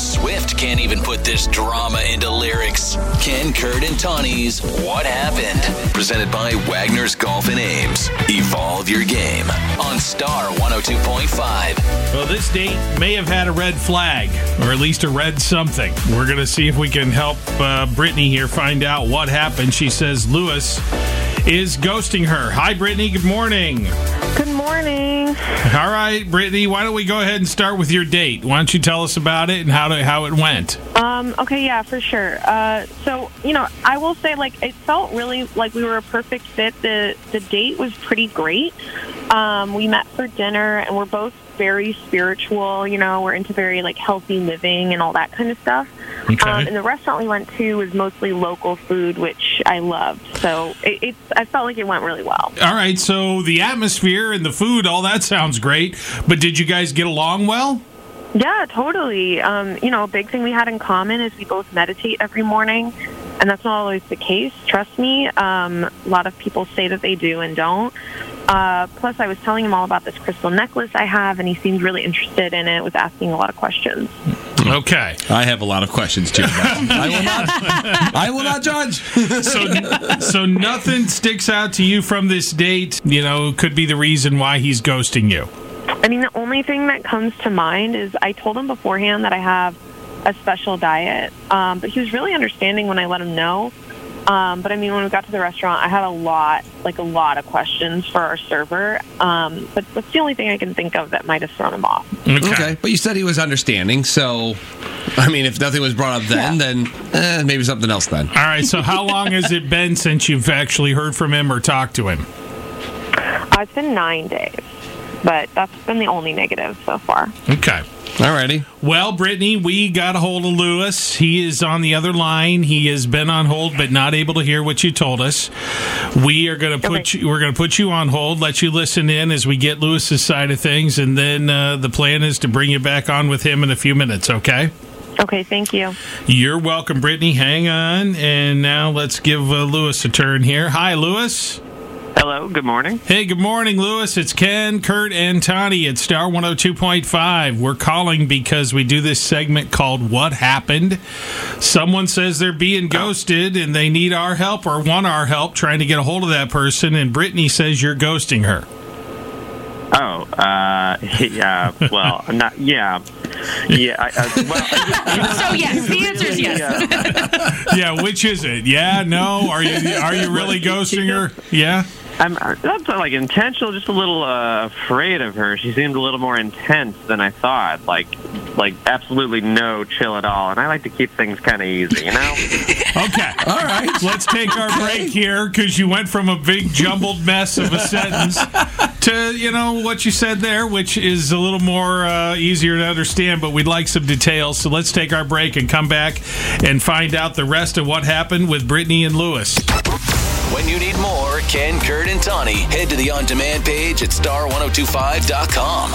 Swift can't even put this drama into lyrics. Ken, Kurt, and Tawinee's What Happened? Presented by Wagner's Golf and Ames. Evolve your game on Star 102.5. Well, this date may have had a red flag, or at least a red something. We're going to see if we can help uh, Britney here find out what happened. She says Louis is ghosting her. Hi, Britney. Good morning. Good morning. All right, Britney. Why don't we go ahead and start with your date? Why don't you tell us about it and how to, how it went? Um, okay, yeah, for sure. Uh, so, you know, I will say, like, it felt really like we were a perfect fit. The the date was pretty great. Um, we met for dinner, and we're both very spiritual. You know, we're into very like healthy living and all that kind of stuff. Okay. Um, and the restaurant we went to was mostly local food, which I loved. So it, it's I felt like it went really well. All right. So the atmosphere and the food, all that sounds great. But did you guys get along well? Yeah, totally. Um, you know, a big thing we had in common is we both meditate every morning, and that's not always the case. Trust me. Um, a lot of people say that they do and don't. Uh, plus, I was telling him all about this crystal necklace I have, and he seemed really interested in it. Was asking a lot of questions. Okay. I have a lot of questions too. I will not. I will not judge. So, so nothing sticks out to you from this date. You know, could be the reason why he's ghosting you. I mean, the only thing that comes to mind is I told him beforehand that I have a special diet, um, but he was really understanding when I let him know. Um, but I mean, when we got to the restaurant, I had a lot, like a lot of questions for our server. Um, but that's the only thing I can think of that might have thrown him off. Okay, but you said he was understanding. So, I mean, if nothing was brought up then, then eh, maybe something else then. All right. So, how long has it been since you've actually heard from him or talked to him? Uh, it's been nine days, but that's been the only negative so far. Okay. Alrighty. Well, Britney, we got a hold of Louis. He is on the other line. He has been on hold, but not able to hear what you told us. We are going to put Okay. you. We're going to put you on hold. Let you listen in as we get Louis's side of things, and then uh, the plan is to bring you back on with him in a few minutes. Okay. Okay, thank you. You're welcome, Britney. Hang on, and now let's give uh, Louis a turn here. Hi, Louis. Hello, good morning. Hey, good morning, Louis. It's Ken, Kurt, and Tawinee at Star 102.5. We're calling because we do this segment called What Happened. Someone says they're being ghosted and they need our help or want our help trying to get a hold of that person, and Britney says you're ghosting her. Oh, uh, yeah, uh, well, not, yeah. Yeah, I, uh, I, well, So yes, the answer is yes. yeah. Yeah, which is it? Yeah, no? Are you are you really ghosting her? Yeah? I'm that's not like intentional, just a little uh, afraid of her. She seemed a little more intense than I thought. Like, like absolutely no chill at all. And I like to keep things kind of easy, you know. Okay. All right. Let's take our break here because you went from a big jumbled mess of a sentence to, you know, what you said there, which is a little more uh, easier to understand, but we'd like some details. So let's take our break and come back and find out the rest of what happened with Britney and Louis. When you need more, Ken, Kurt, and Tawinee, head to the on demand page at star1025.com.